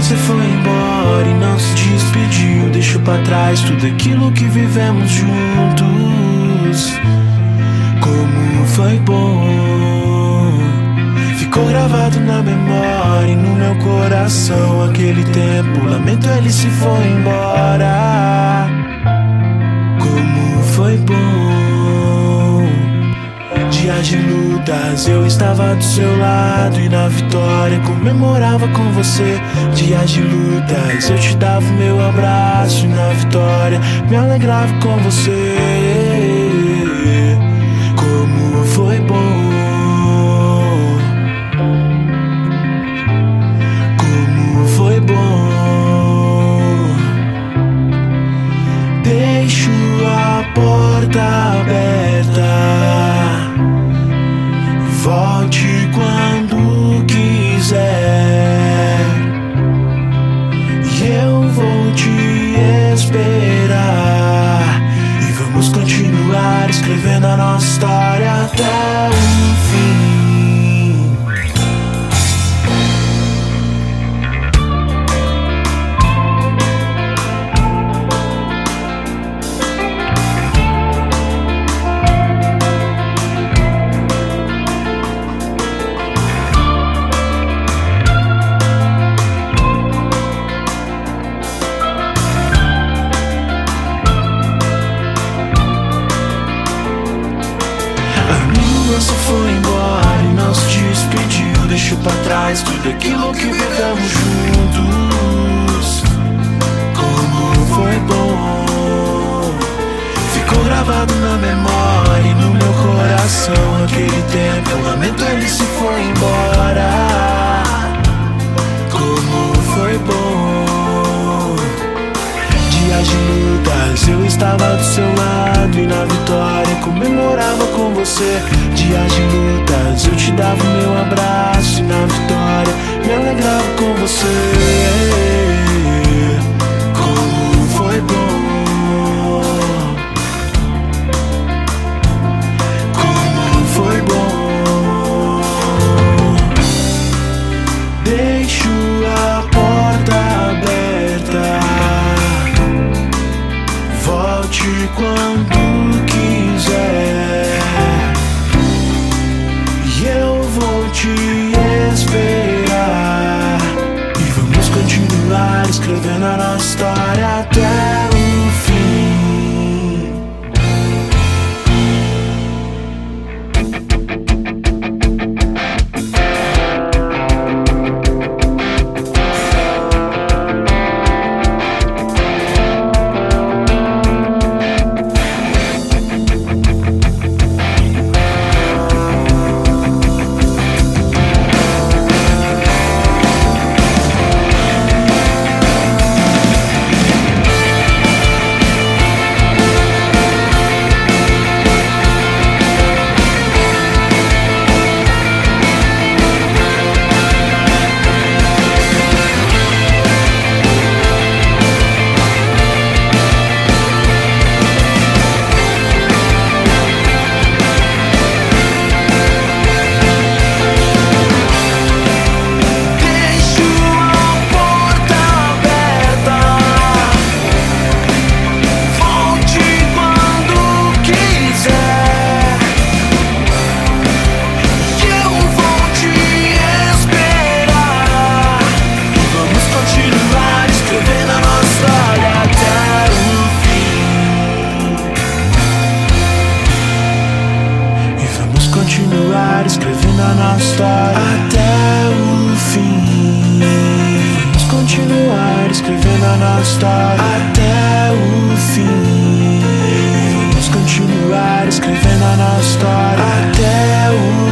você foi embora e não se despediu. Deixou pra trás tudo aquilo que vivemos juntos. Como foi bom. Ficou gravado na memória e no meu coração aquele tempo. Lamento ele se foi embora. Lutas, eu estava do seu lado e na vitória comemorava com você. Dias de lutas, eu te dava o meu abraço e na vitória me alegrava com você. Como foi bom. Como foi bom. Deixo a porta aberta. Volte quando quiser. E eu vou te esperar. E vamos continuar escrevendo a nossa história até o fim. Você foi embora e não se despediu. Deixou pra trás tudo aquilo que vivemos juntos. Comemorava com você. Dias de lutas, eu te dava meu abraço e na vitória me alegrava com você. História até escrevendo a nossa história até o fim. Vamos continuar escrevendo a nossa história até o fim.